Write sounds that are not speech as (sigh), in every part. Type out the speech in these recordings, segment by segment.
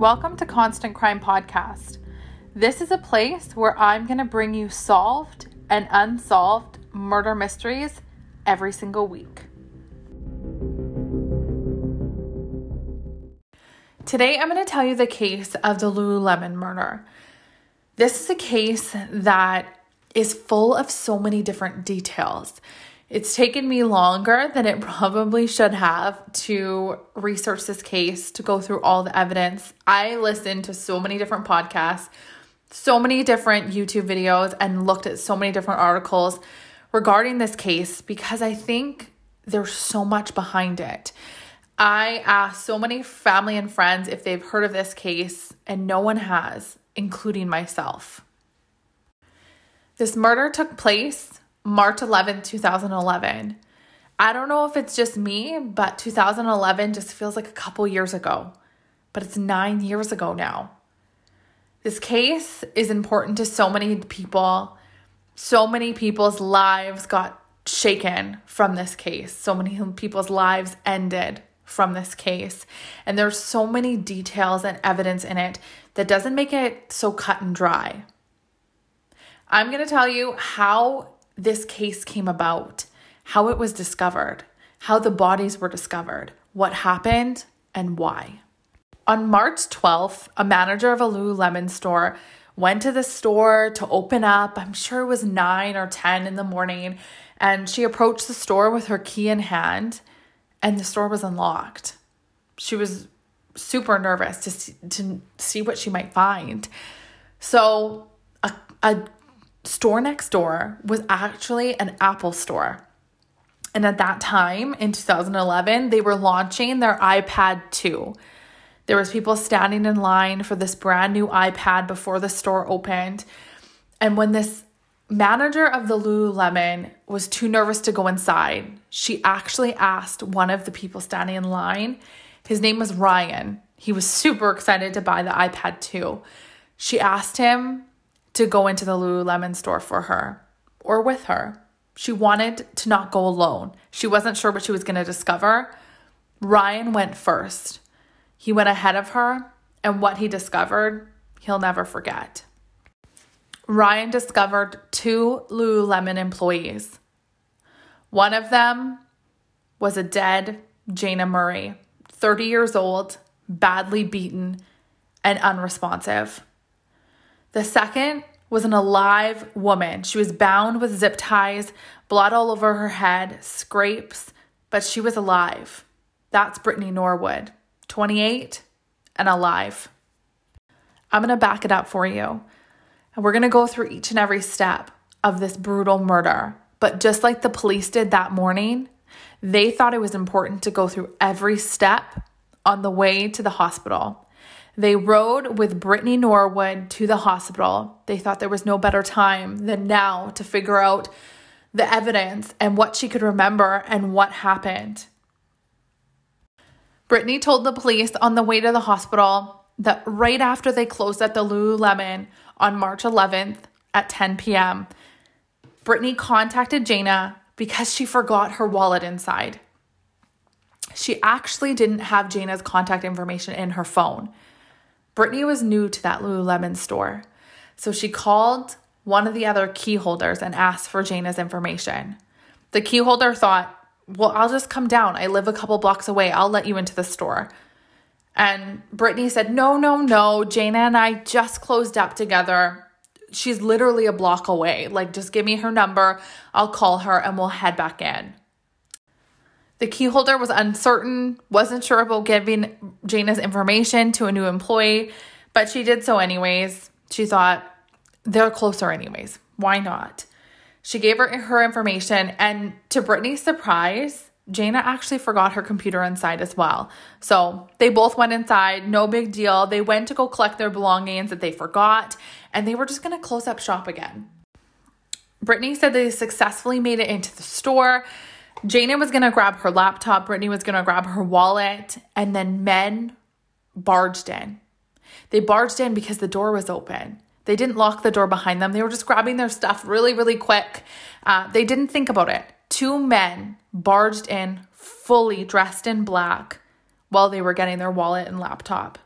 Welcome to Constant Crime Podcast. This is a place where I'm going to bring you solved and unsolved murder mysteries every single week. Today, I'm going to tell you the case of the Lululemon murder. This is a case that is full of so many different details. It's taken me longer than it (laughs) probably should have to research this case, to go through all the evidence. I listened to so many different podcasts, so many different YouTube videos, and looked at so many different articles regarding this case because I think there's so much behind it. I asked so many family and friends if they've heard of this case, and no one has, including myself. This murder took place March 11, 2011. I don't know if it's just me, but 2011 just feels like a couple years ago, but it's nine years ago now. This case is important to so many people. So many people's lives got shaken from this case. So many people's lives ended from this case. And there's so many details and evidence in it that doesn't make it so cut and dry. I'm going to tell you how this case came about, how it was discovered, how the bodies were discovered, what happened, and why. On March 12th, a manager of a Lululemon store went to the store to open up. I'm sure it was 9 or 10 in the morning. And she approached the store with her key in hand and the store was unlocked. She was super nervous to see, to see what she might find. So, a, a store next door was actually an Apple store. And at that time in 2011, they were launching their iPad 2. There was people standing in line for this brand new iPad before the store opened. And when this manager of the Lululemon was too nervous to go inside. She actually asked one of the people standing in line. His name was Ryan. He was super excited to buy the iPad 2. She asked him to go into the Lululemon store for her or with her. She wanted to not go alone. She wasn't sure what she was going to discover. Ryan went first. He went ahead of her, and what he discovered, he'll never forget. Ryan discovered two Lululemon employees. One of them was a dead Jayna Murray, 30 years old, badly beaten, and unresponsive. The second was an alive woman. She was bound with zip ties, blood all over her head, scrapes, but she was alive. That's Brittany Norwood, 28 and alive. I'm going to back it up for you. And we're going to go through each and every step of this brutal murder. But just like the police did that morning, they thought it was important to go through every step on the way to the hospital. They rode with Brittany Norwood to the hospital. They thought there was no better time than now to figure out the evidence and what she could remember and what happened. Brittany told the police on the way to the hospital that right after they closed at the Lululemon on March 11th at 10 p.m., Brittany contacted Jayna because she forgot her wallet inside. She actually didn't have Jayna's contact information in her phone. Brittany was new to that Lululemon store, so she called one of the other key holders and asked for Jayna's information. The key holder thought, Well, I'll just come down. I live a couple blocks away. I'll let you into the store. And Brittany said, No, no, no. Jayna and I just closed up together. She's literally a block away. Like, just give me her number. I'll call her and we'll head back in. The key holder was uncertain, wasn't sure about giving Jayna's information to a new employee, but she did so anyways. She thought, they're closer anyways. Why not? She gave her her information, and to Brittany's surprise, Jayna actually forgot her computer inside as well. So they both went inside, no big deal. They went to go collect their belongings that they forgot, and they were just gonna close up shop again. Brittany said they successfully made it into the store. Jayna was gonna grab her laptop, Brittany was gonna grab her wallet, and then men barged in. They barged in because the door was open. They didn't lock the door behind them. They were just grabbing their stuff really, really quick. Uh, they didn't think about it. Two men barged in fully dressed in black while they were getting their wallet and laptop.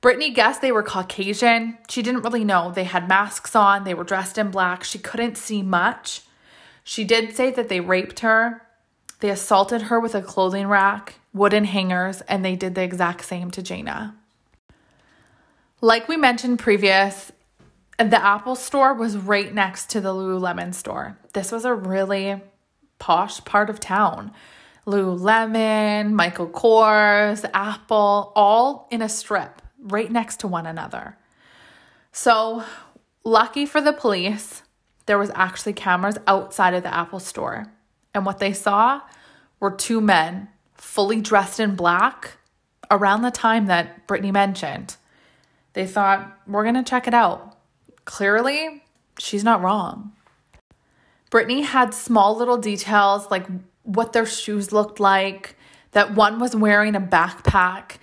Brittany guessed they were Caucasian. She didn't really know. They had masks on, they were dressed in black. She couldn't see much. She did say that they raped her, they assaulted her with a clothing rack, wooden hangers, and they did the exact same to Jayna. Like we mentioned previous, the Apple store was right next to the Lululemon store. This was a really posh part of town. Lululemon, Michael Kors, Apple, all in a strip right next to one another. So, lucky for the police, there was actually cameras outside of the Apple store. And what they saw were two men fully dressed in black around the time that Brittany mentioned. They thought, we're going to check it out. Clearly, she's not wrong. Brittany had small little details like what their shoes looked like, that one was wearing a backpack.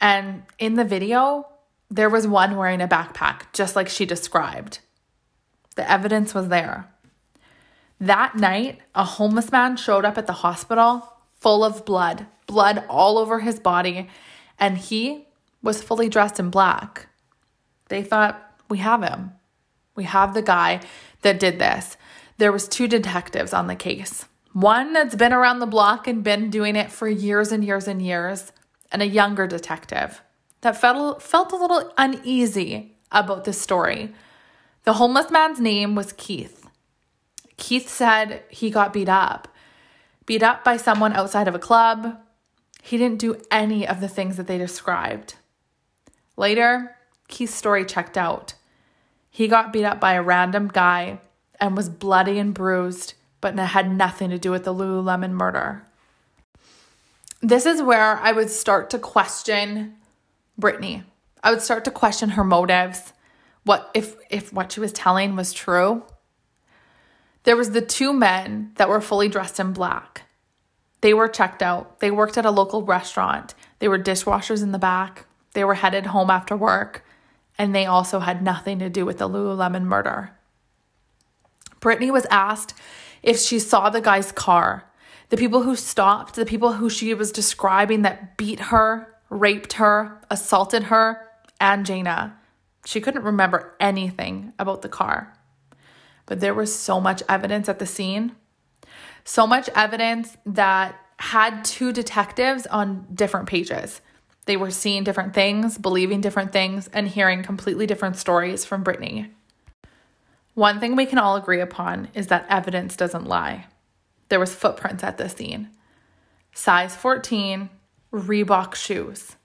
And in the video, there was one wearing a backpack, just like she described. The evidence was there. That night, a homeless man showed up at the hospital full of blood, blood all over his body, and he was fully dressed in black. They thought, we have him. We have the guy that did this. There was two detectives on the case. One that's been around the block and been doing it for years and years and years, and a younger detective that felt, felt a little uneasy about this story. The homeless man's name was Keith. Keith said he got beat up, beat up by someone outside of a club. He didn't do any of the things that they described. Later, Keith's story checked out. He got beat up by a random guy and was bloody and bruised, but had nothing to do with the Lululemon murder. This is where I would start to question Brittany. I would start to question her motives. What if if what she was telling was true? There was the two men that were fully dressed in black. They were checked out. They worked at a local restaurant. They were dishwashers in the back. They were headed home after work, and they also had nothing to do with the Lululemon murder. Brittany was asked if she saw the guy's car, the people who stopped, the people who she was describing that beat her, raped her, assaulted her, and Jayna. She couldn't remember anything about the car. But there was so much evidence at the scene, so much evidence that had two detectives on different pages. They were seeing different things, believing different things, and hearing completely different stories from Brittany. One thing we can all agree upon is that evidence doesn't lie. There was footprints at the scene. Size 14, Reebok shoes.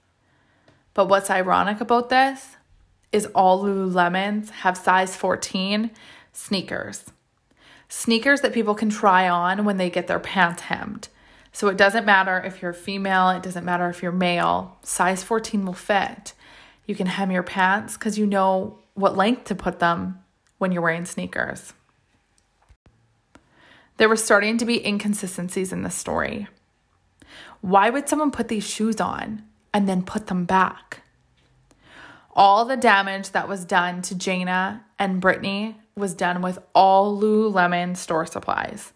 But what's ironic about this is all Lululemons have size 14 sneakers. Sneakers that people can try on when they get their pants hemmed. So it doesn't matter if you're female, it doesn't matter if you're male, size 14 will fit. You can hem your pants because you know what length to put them when you're wearing sneakers. There were starting to be inconsistencies in the story. Why would someone put these shoes on and then put them back? All the damage that was done to Jayna and Brittany was done with all Lululemon store supplies.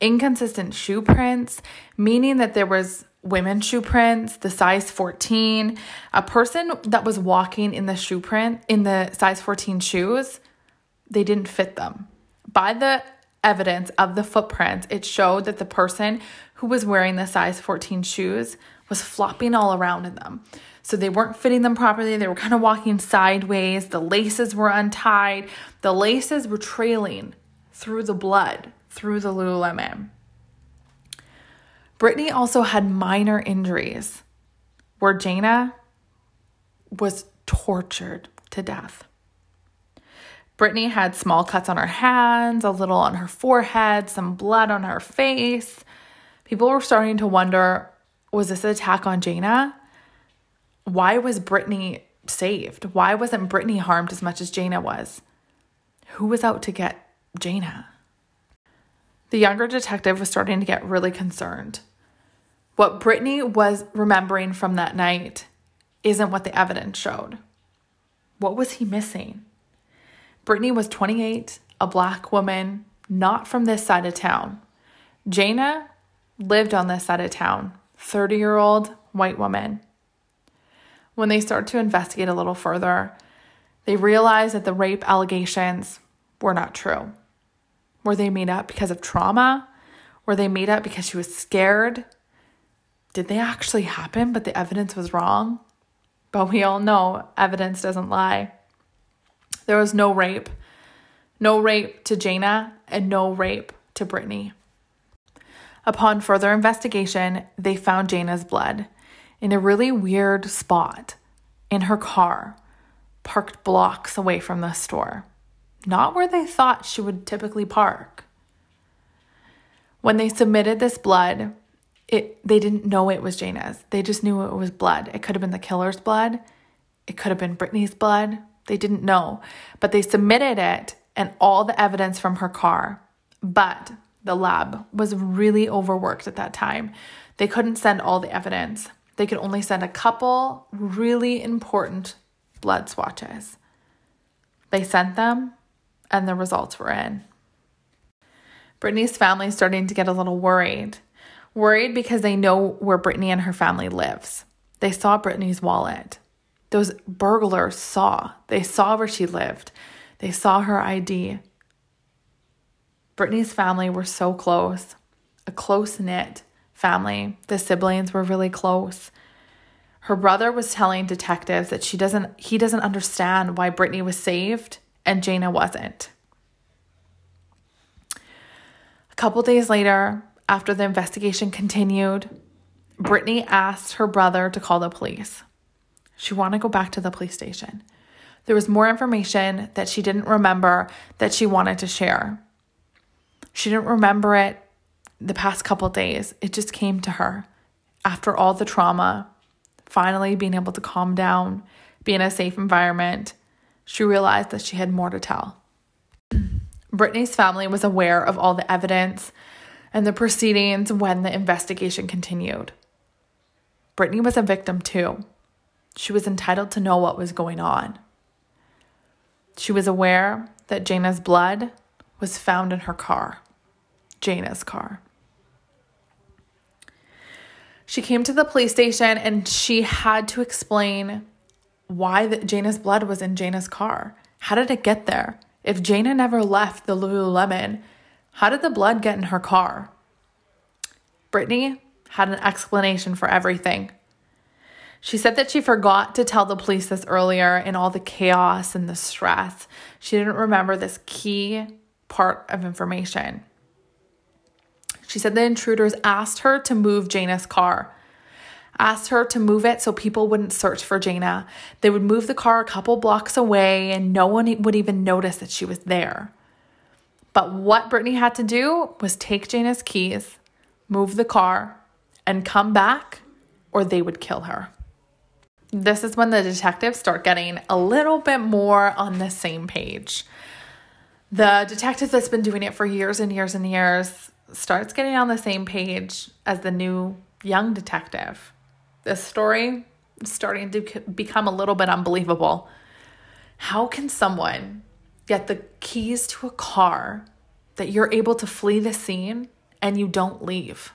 Inconsistent shoe prints, meaning that there was women's shoe prints, the size 14. A person that was walking in the shoe print, in the size 14 shoes, they didn't fit them. By the evidence of the footprints, it showed that the person who was wearing the size 14 shoes was flopping all around in them. So they weren't fitting them properly. They were kind of walking sideways. The laces were untied. The laces were trailing through the blood, through the Lululemon. Brittany also had minor injuries where Jayna was tortured to death. Brittany had small cuts on her hands, a little on her forehead, some blood on her face. People were starting to wonder was this an attack on Jayna? Why was Brittany saved? Why wasn't Brittany harmed as much as Jayna was? Who was out to get Jayna? The younger detective was starting to get really concerned. What Brittany was remembering from that night isn't what the evidence showed. What was he missing? Brittany was 28, a black woman, not from this side of town. Jayna lived on this side of town, 30 year old white woman. When they start to investigate a little further, they realize that the rape allegations were not true. Were they made up because of trauma? Were they made up because she was scared? Did they actually happen, but the evidence was wrong? But we all know evidence doesn't lie. There was no rape. No rape to Jayna and no rape to Brittany. Upon further investigation, they found Jayna's blood in a really weird spot in her car, parked blocks away from the store, not where they thought she would typically park. When they submitted this blood, it they didn't know it was Jayna's. They just knew it was blood. It could have been the killer's blood. It could have been Brittany's blood. They didn't know. But they submitted it and all the evidence from her car. But the lab was really overworked at that time. They couldn't send all the evidence. They could only send a couple really important blood swatches. They sent them and the results were in. Brittany's family starting to get a little worried worried because they know where Brittany and her family lives. They saw Brittany's wallet. Those burglars saw. They saw where she lived. They saw her ID. Brittany's family were so close, a close knit family. The siblings were really close. Her brother was telling detectives that she doesn't he doesn't understand why Brittany was saved and Jayna wasn't. A couple days later, after the investigation continued, Brittany asked her brother to call the police. She wanted to go back to the police station. There was more information that she didn't remember that she wanted to share. She didn't remember it the past couple days. It just came to her after all the trauma, finally being able to calm down, be in a safe environment. She realized that she had more to tell. Brittany's family was aware of all the evidence and the proceedings when the investigation continued. Brittany was a victim too. She was entitled to know what was going on. She was aware that Jayna's blood was found in her car, Jayna's car. She came to the police station and she had to explain why the, Jayna's blood was in Jayna's car. How did it get there? If Jayna never left the Lululemon, how did the blood get in her car? Brittany had an explanation for everything. She said that she forgot to tell the police this earlier in all the chaos and the stress. She didn't remember this key part of information. She said the intruders asked her to move Jayna's car, asked her to move it so people wouldn't search for Jayna. They would move the car a couple blocks away and no one would even notice that she was there. But what Brittany had to do was take Jayna's keys, move the car, and come back, or they would kill her. This is when the detectives start getting a little bit more on the same page. The detective that's been doing it for years and years and years starts getting on the same page as the new young detective. This story is starting to become a little bit unbelievable. How can someone get the keys to a car that you're able to flee the scene and you don't leave.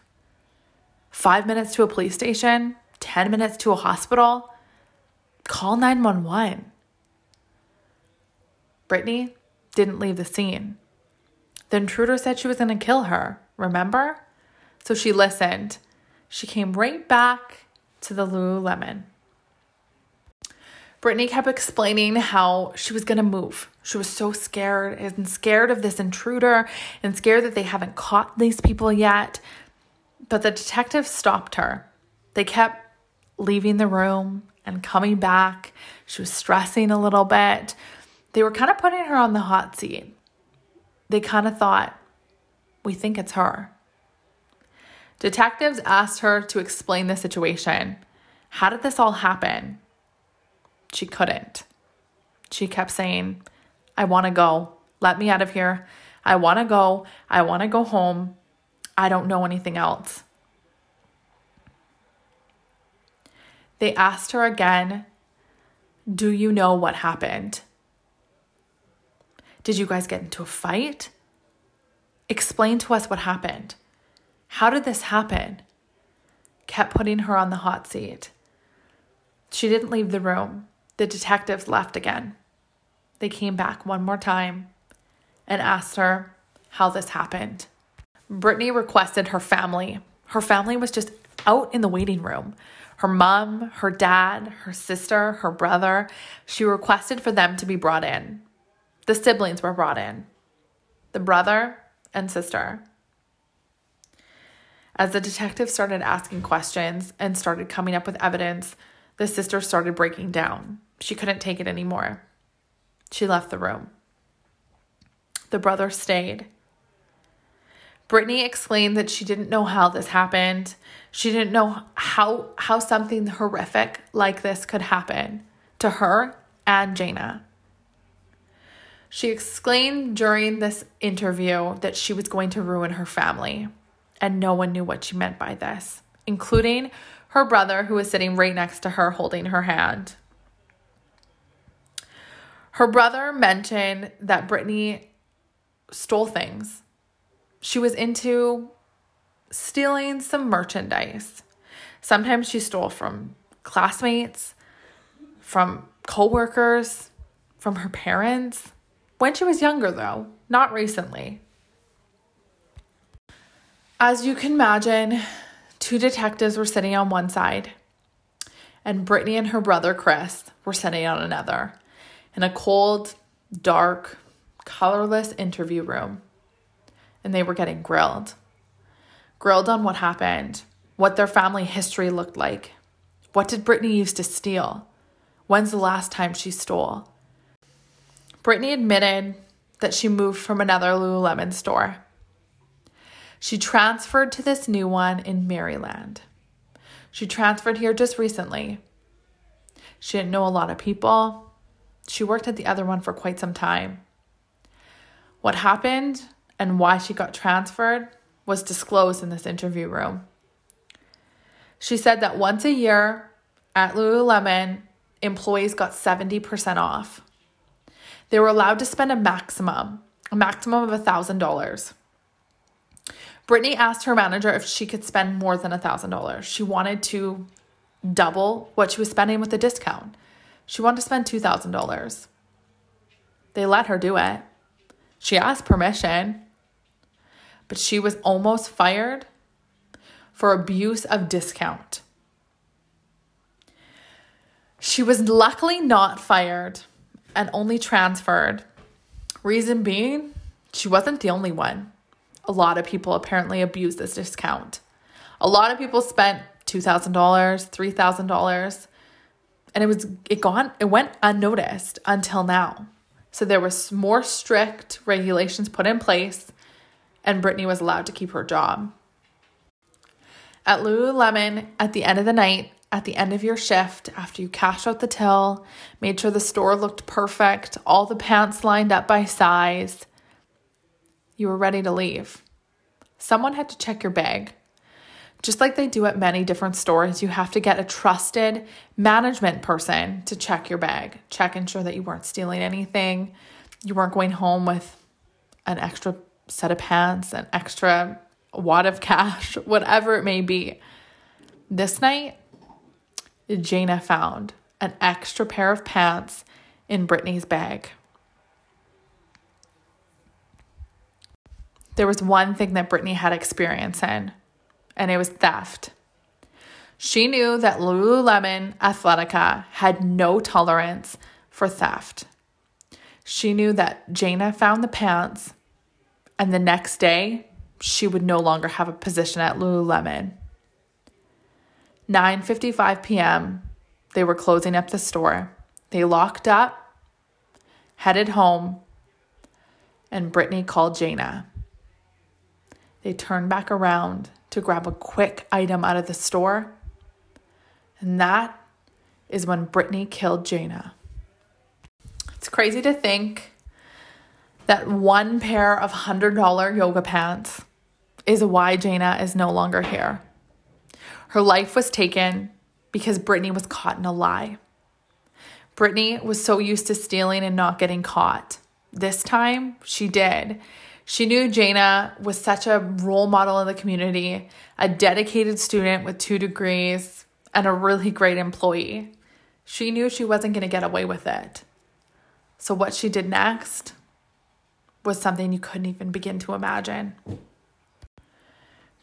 Five minutes to a police station, 10 minutes to a hospital, call 911. Brittany didn't leave the scene. The intruder said she was going to kill her, remember? So she listened. She came right back to the Lululemon. Brittany kept explaining how she was going to move. She was so scared and scared of this intruder and scared that they haven't caught these people yet. But the detectives stopped her. They kept leaving the room and coming back. She was stressing a little bit. They were kind of putting her on the hot seat. They kind of thought, we think it's her. Detectives asked her to explain the situation. How did this all happen? She couldn't. She kept saying, I want to go. Let me out of here. I want to go. I want to go home. I don't know anything else. They asked her again, Do you know what happened? Did you guys get into a fight? Explain to us what happened. How did this happen? Kept putting her on the hot seat. She didn't leave the room. The detectives left again. They came back one more time and asked her how this happened. Brittany requested her family. Her family was just out in the waiting room. Her mom, her dad, her sister, her brother. She requested for them to be brought in. The siblings were brought in the brother and sister. As the detective started asking questions and started coming up with evidence, the sister started breaking down. She couldn't take it anymore. She left the room. The brother stayed. Brittany explained that she didn't know how this happened. She didn't know how how something horrific like this could happen to her and Jayna. She explained during this interview that she was going to ruin her family, and no one knew what she meant by this, including her brother, who was sitting right next to her holding her hand. Her brother mentioned that Brittany stole things. She was into stealing some merchandise. Sometimes she stole from classmates, from coworkers, from her parents. When she was younger, though, not recently. As you can imagine, two detectives were sitting on one side, and Brittany and her brother Chris were sitting on another in a cold, dark, colorless interview room. And they were getting grilled. Grilled on what happened, what their family history looked like. What did Brittany use to steal? When's the last time she stole? Brittany admitted that she moved from another Lululemon store. She transferred to this new one in Maryland. She transferred here just recently. She didn't know a lot of people. She worked at the other one for quite some time. What happened and why she got transferred was disclosed in this interview room. She said that once a year at Lululemon, employees got 70% off. They were allowed to spend a maximum, a maximum of $1,000. Brittany asked her manager if she could spend more than $1,000. She wanted to double what she was spending with the discount. She wanted to spend $2,000. They let her do it. She asked permission, but she was almost fired for abuse of discount. She was luckily not fired and only transferred. Reason being, she wasn't the only one. A lot of people apparently abused this discount. A lot of people spent $2,000, $3,000 and it was it gone it went unnoticed until now. So there was more strict regulations put in place and Brittany was allowed to keep her job. At Lululemon, at the end of the night, at the end of your shift, after you cashed out the till, made sure the store looked perfect, all the pants lined up by size, you were ready to leave. Someone had to check your bag. Just like they do at many different stores, you have to get a trusted management person to check your bag, check and ensure that you weren't stealing anything, you weren't going home with an extra set of pants, an extra wad of cash, (laughs) whatever it may be. This night, Jayna found an extra pair of pants in Brittany's bag. There was one thing that Brittany had experience in, and it was theft. She knew that Lululemon Athletica had no tolerance for theft. She knew that Jayna found the pants, and the next day, she would no longer have a position at Lululemon. 9:55 p.m. They were closing up the store. They locked up, headed home, and Brittany called Jayna. They turned back around to grab a quick item out of the store, and that is when Brittany killed Jayna. It's crazy to think that one pair of $100 yoga pants is why Jayna is no longer here. Her life was taken because Brittany was caught in a lie. Brittany was so used to stealing and not getting caught. This time, she did. She knew Jayna was such a role model in the community, a dedicated student with two degrees, and a really great employee. She knew she wasn't going to get away with it. So, what she did next was something you couldn't even begin to imagine.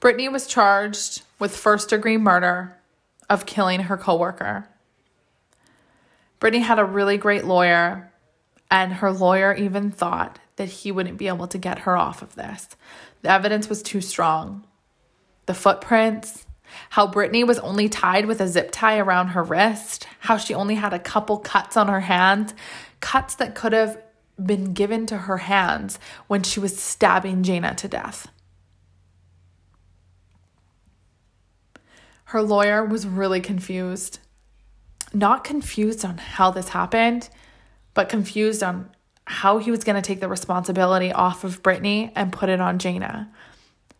Brittany was charged with first degree murder of killing her coworker. Brittany had a really great lawyer, and her lawyer even thought that he wouldn't be able to get her off of this. The evidence was too strong. The footprints, how Brittany was only tied with a zip tie around her wrist, how she only had a couple cuts on her hands, cuts that could have been given to her hands when she was stabbing Jayna to death. Her lawyer was really confused. Not confused on how this happened, but confused on how he was going to take the responsibility off of Brittany and put it on Jayna.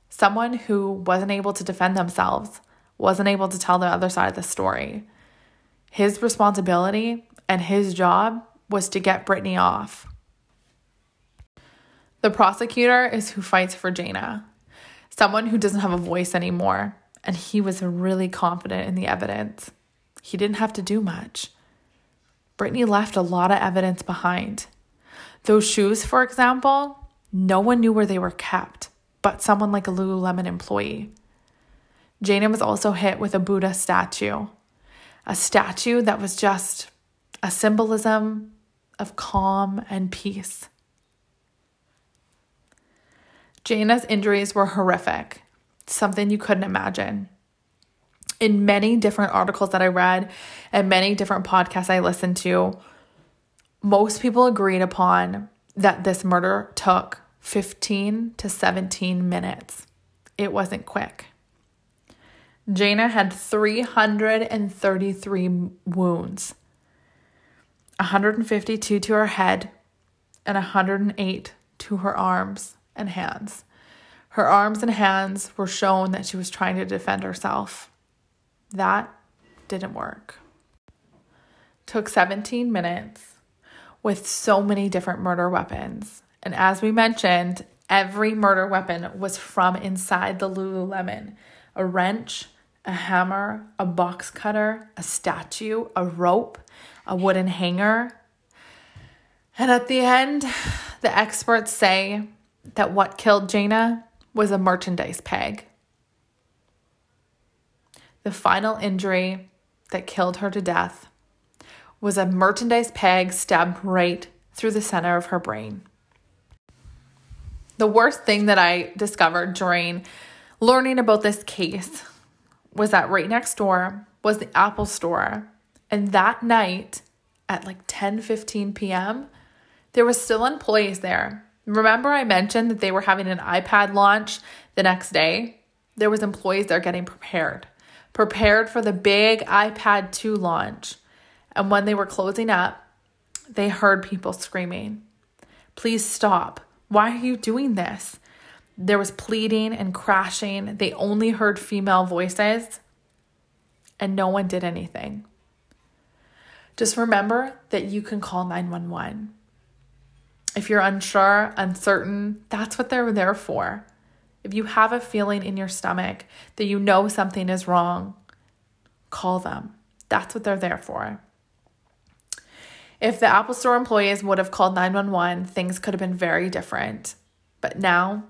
Someone who wasn't able to defend themselves, wasn't able to tell the other side of the story. His responsibility and his job was to get Brittany off. The prosecutor is who fights for Jayna, someone who doesn't have a voice anymore, and he was really confident in the evidence. He didn't have to do much. Brittany left a lot of evidence behind. Those shoes, for example, no one knew where they were kept, but someone like a Lululemon employee. Jayna was also hit with a Buddha statue, a statue that was just a symbolism of calm and peace. Jayna's injuries were horrific, something you couldn't imagine. In many different articles that I read and many different podcasts I listened to, most people agreed upon that this murder took 15 to 17 minutes. It wasn't quick. Jayna had 333 wounds 152 to her head and 108 to her arms and hands. Her arms and hands were shown that she was trying to defend herself. That didn't work. Took 17 minutes with so many different murder weapons. And as we mentioned, every murder weapon was from inside the Lululemon a wrench, a hammer, a box cutter, a statue, a rope, a wooden hanger. And at the end, the experts say that what killed Jayna was a merchandise peg. The final injury that killed her to death was a merchandise peg stabbed right through the center of her brain. The worst thing that I discovered during learning about this case was that right next door was the Apple store. And that night at like 10 15 p.m., there was still employees there Remember I mentioned that they were having an iPad launch the next day? There was employees there getting prepared. Prepared for the big iPad 2 launch. And when they were closing up, they heard people screaming, "Please stop. Why are you doing this?" There was pleading and crashing. They only heard female voices and no one did anything. Just remember that you can call 911 if you're unsure, uncertain, that's what they're there for. If you have a feeling in your stomach that you know something is wrong, call them. That's what they're there for. If the Apple Store employees would have called 911, things could have been very different. But now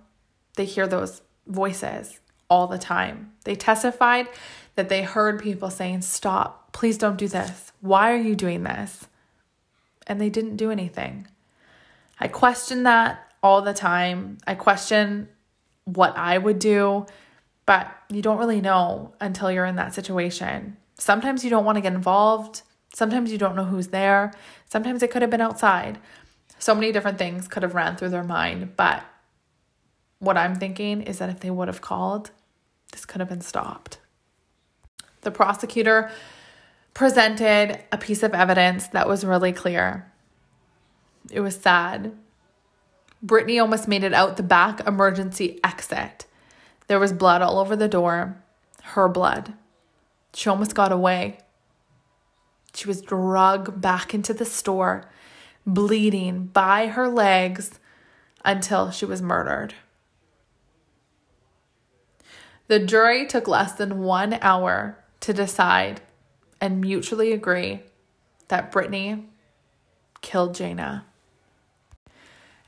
they hear those voices all the time. They testified that they heard people saying, Stop, please don't do this. Why are you doing this? And they didn't do anything. I question that all the time. I question what I would do, but you don't really know until you're in that situation. Sometimes you don't want to get involved. Sometimes you don't know who's there. Sometimes it could have been outside. So many different things could have ran through their mind. But what I'm thinking is that if they would have called, this could have been stopped. The prosecutor presented a piece of evidence that was really clear. It was sad. Brittany almost made it out the back emergency exit. There was blood all over the door, her blood. She almost got away. She was dragged back into the store, bleeding by her legs until she was murdered. The jury took less than one hour to decide and mutually agree that Brittany killed Jayna.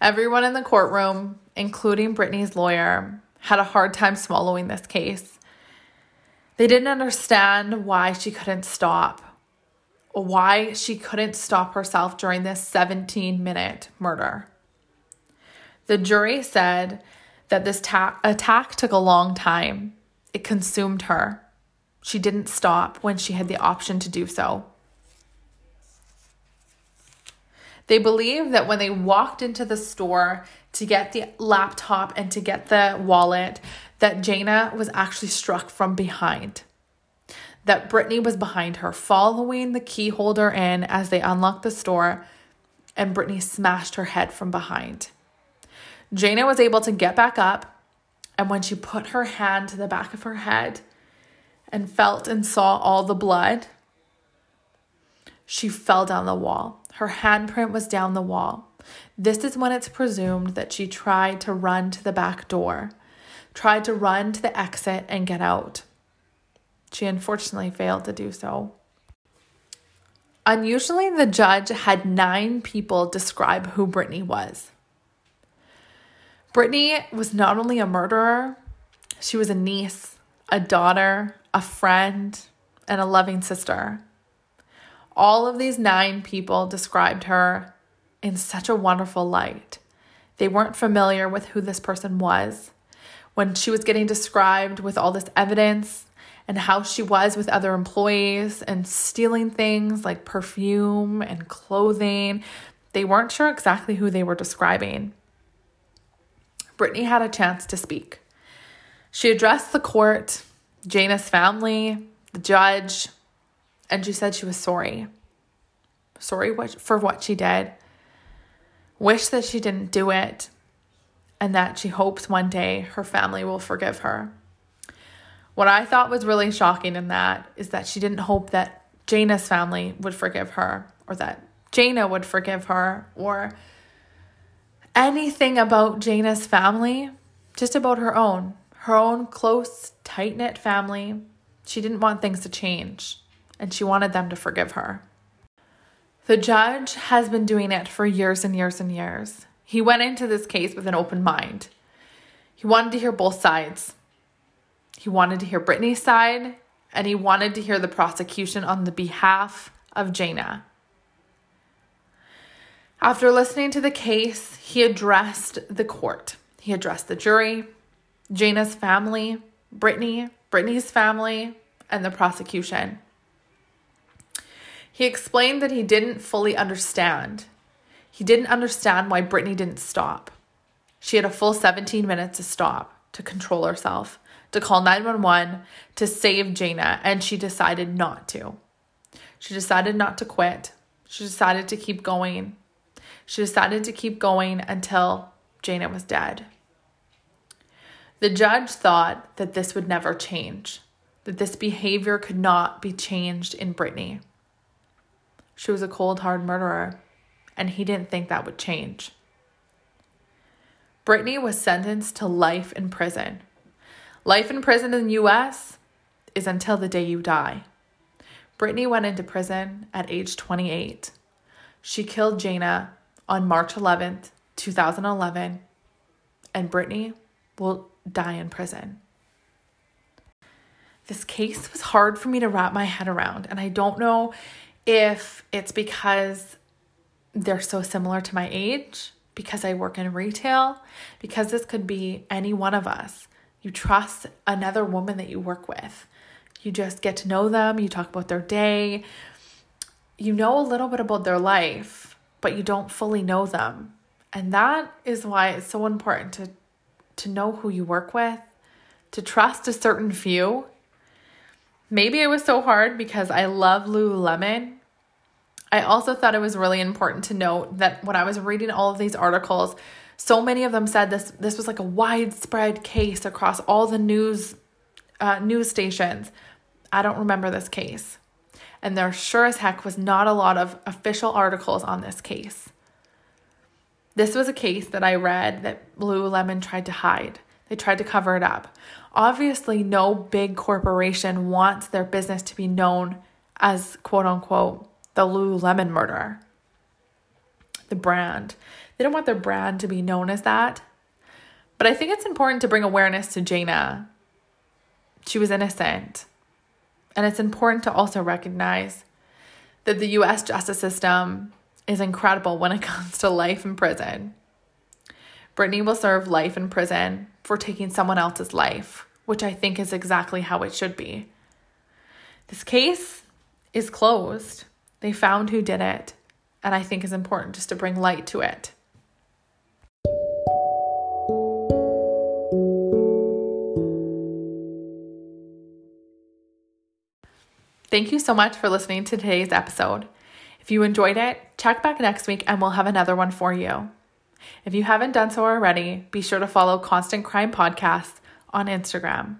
Everyone in the courtroom, including Brittany's lawyer, had a hard time swallowing this case. They didn't understand why she couldn't stop, why she couldn't stop herself during this 17 minute murder. The jury said that this ta- attack took a long time. It consumed her. She didn't stop when she had the option to do so. They believe that when they walked into the store to get the laptop and to get the wallet, that Jayna was actually struck from behind. That Brittany was behind her, following the key holder in as they unlocked the store, and Brittany smashed her head from behind. Jayna was able to get back up, and when she put her hand to the back of her head and felt and saw all the blood, she fell down the wall. Her handprint was down the wall. This is when it's presumed that she tried to run to the back door, tried to run to the exit and get out. She unfortunately failed to do so. Unusually, the judge had nine people describe who Brittany was. Brittany was not only a murderer, she was a niece, a daughter, a friend, and a loving sister. All of these nine people described her in such a wonderful light. They weren't familiar with who this person was. When she was getting described with all this evidence and how she was with other employees and stealing things like perfume and clothing, they weren't sure exactly who they were describing. Brittany had a chance to speak. She addressed the court, Jayna's family, the judge, and she said she was sorry. Sorry for what she did. Wish that she didn't do it, and that she hopes one day her family will forgive her. What I thought was really shocking in that is that she didn't hope that Jayna's family would forgive her, or that Jayna would forgive her, or anything about Jayna's family, just about her own, her own close, tight knit family. She didn't want things to change and she wanted them to forgive her. The judge has been doing it for years and years and years. He went into this case with an open mind. He wanted to hear both sides. He wanted to hear Brittany's side, and he wanted to hear the prosecution on the behalf of Jayna. After listening to the case, he addressed the court. He addressed the jury, Jayna's family, Brittany, Brittany's family, and the prosecution. He explained that he didn't fully understand. He didn't understand why Brittany didn't stop. She had a full 17 minutes to stop, to control herself, to call 911, to save Jayna, and she decided not to. She decided not to quit. She decided to keep going. She decided to keep going until Jayna was dead. The judge thought that this would never change, that this behavior could not be changed in Brittany. She was a cold, hard murderer, and he didn't think that would change. Brittany was sentenced to life in prison. Life in prison in the US is until the day you die. Brittany went into prison at age 28. She killed Jayna on March 11th, 2011, and Brittany will die in prison. This case was hard for me to wrap my head around, and I don't know if it's because they're so similar to my age, because I work in retail, because this could be any one of us. You trust another woman that you work with. You just get to know them, you talk about their day, you know a little bit about their life, but you don't fully know them. And that is why it's so important to to know who you work with, to trust a certain few Maybe it was so hard because I love Lululemon. I also thought it was really important to note that when I was reading all of these articles, so many of them said this this was like a widespread case across all the news uh, news stations. I don't remember this case, and there sure as heck was not a lot of official articles on this case. This was a case that I read that Lululemon tried to hide. They tried to cover it up. Obviously, no big corporation wants their business to be known as quote unquote the Lululemon murder. The brand. They don't want their brand to be known as that. But I think it's important to bring awareness to Jayna. She was innocent. And it's important to also recognize that the US justice system is incredible when it (laughs) comes to life in prison. Brittany will serve life in prison for taking someone else's life, which I think is exactly how it should be. This case is closed. They found who did it, and I think is important just to bring light to it. Thank you so much for listening to today's episode. If you enjoyed it, check back next week and we'll have another one for you. If you haven't done so already, be sure to follow Constant Crime Podcast on Instagram.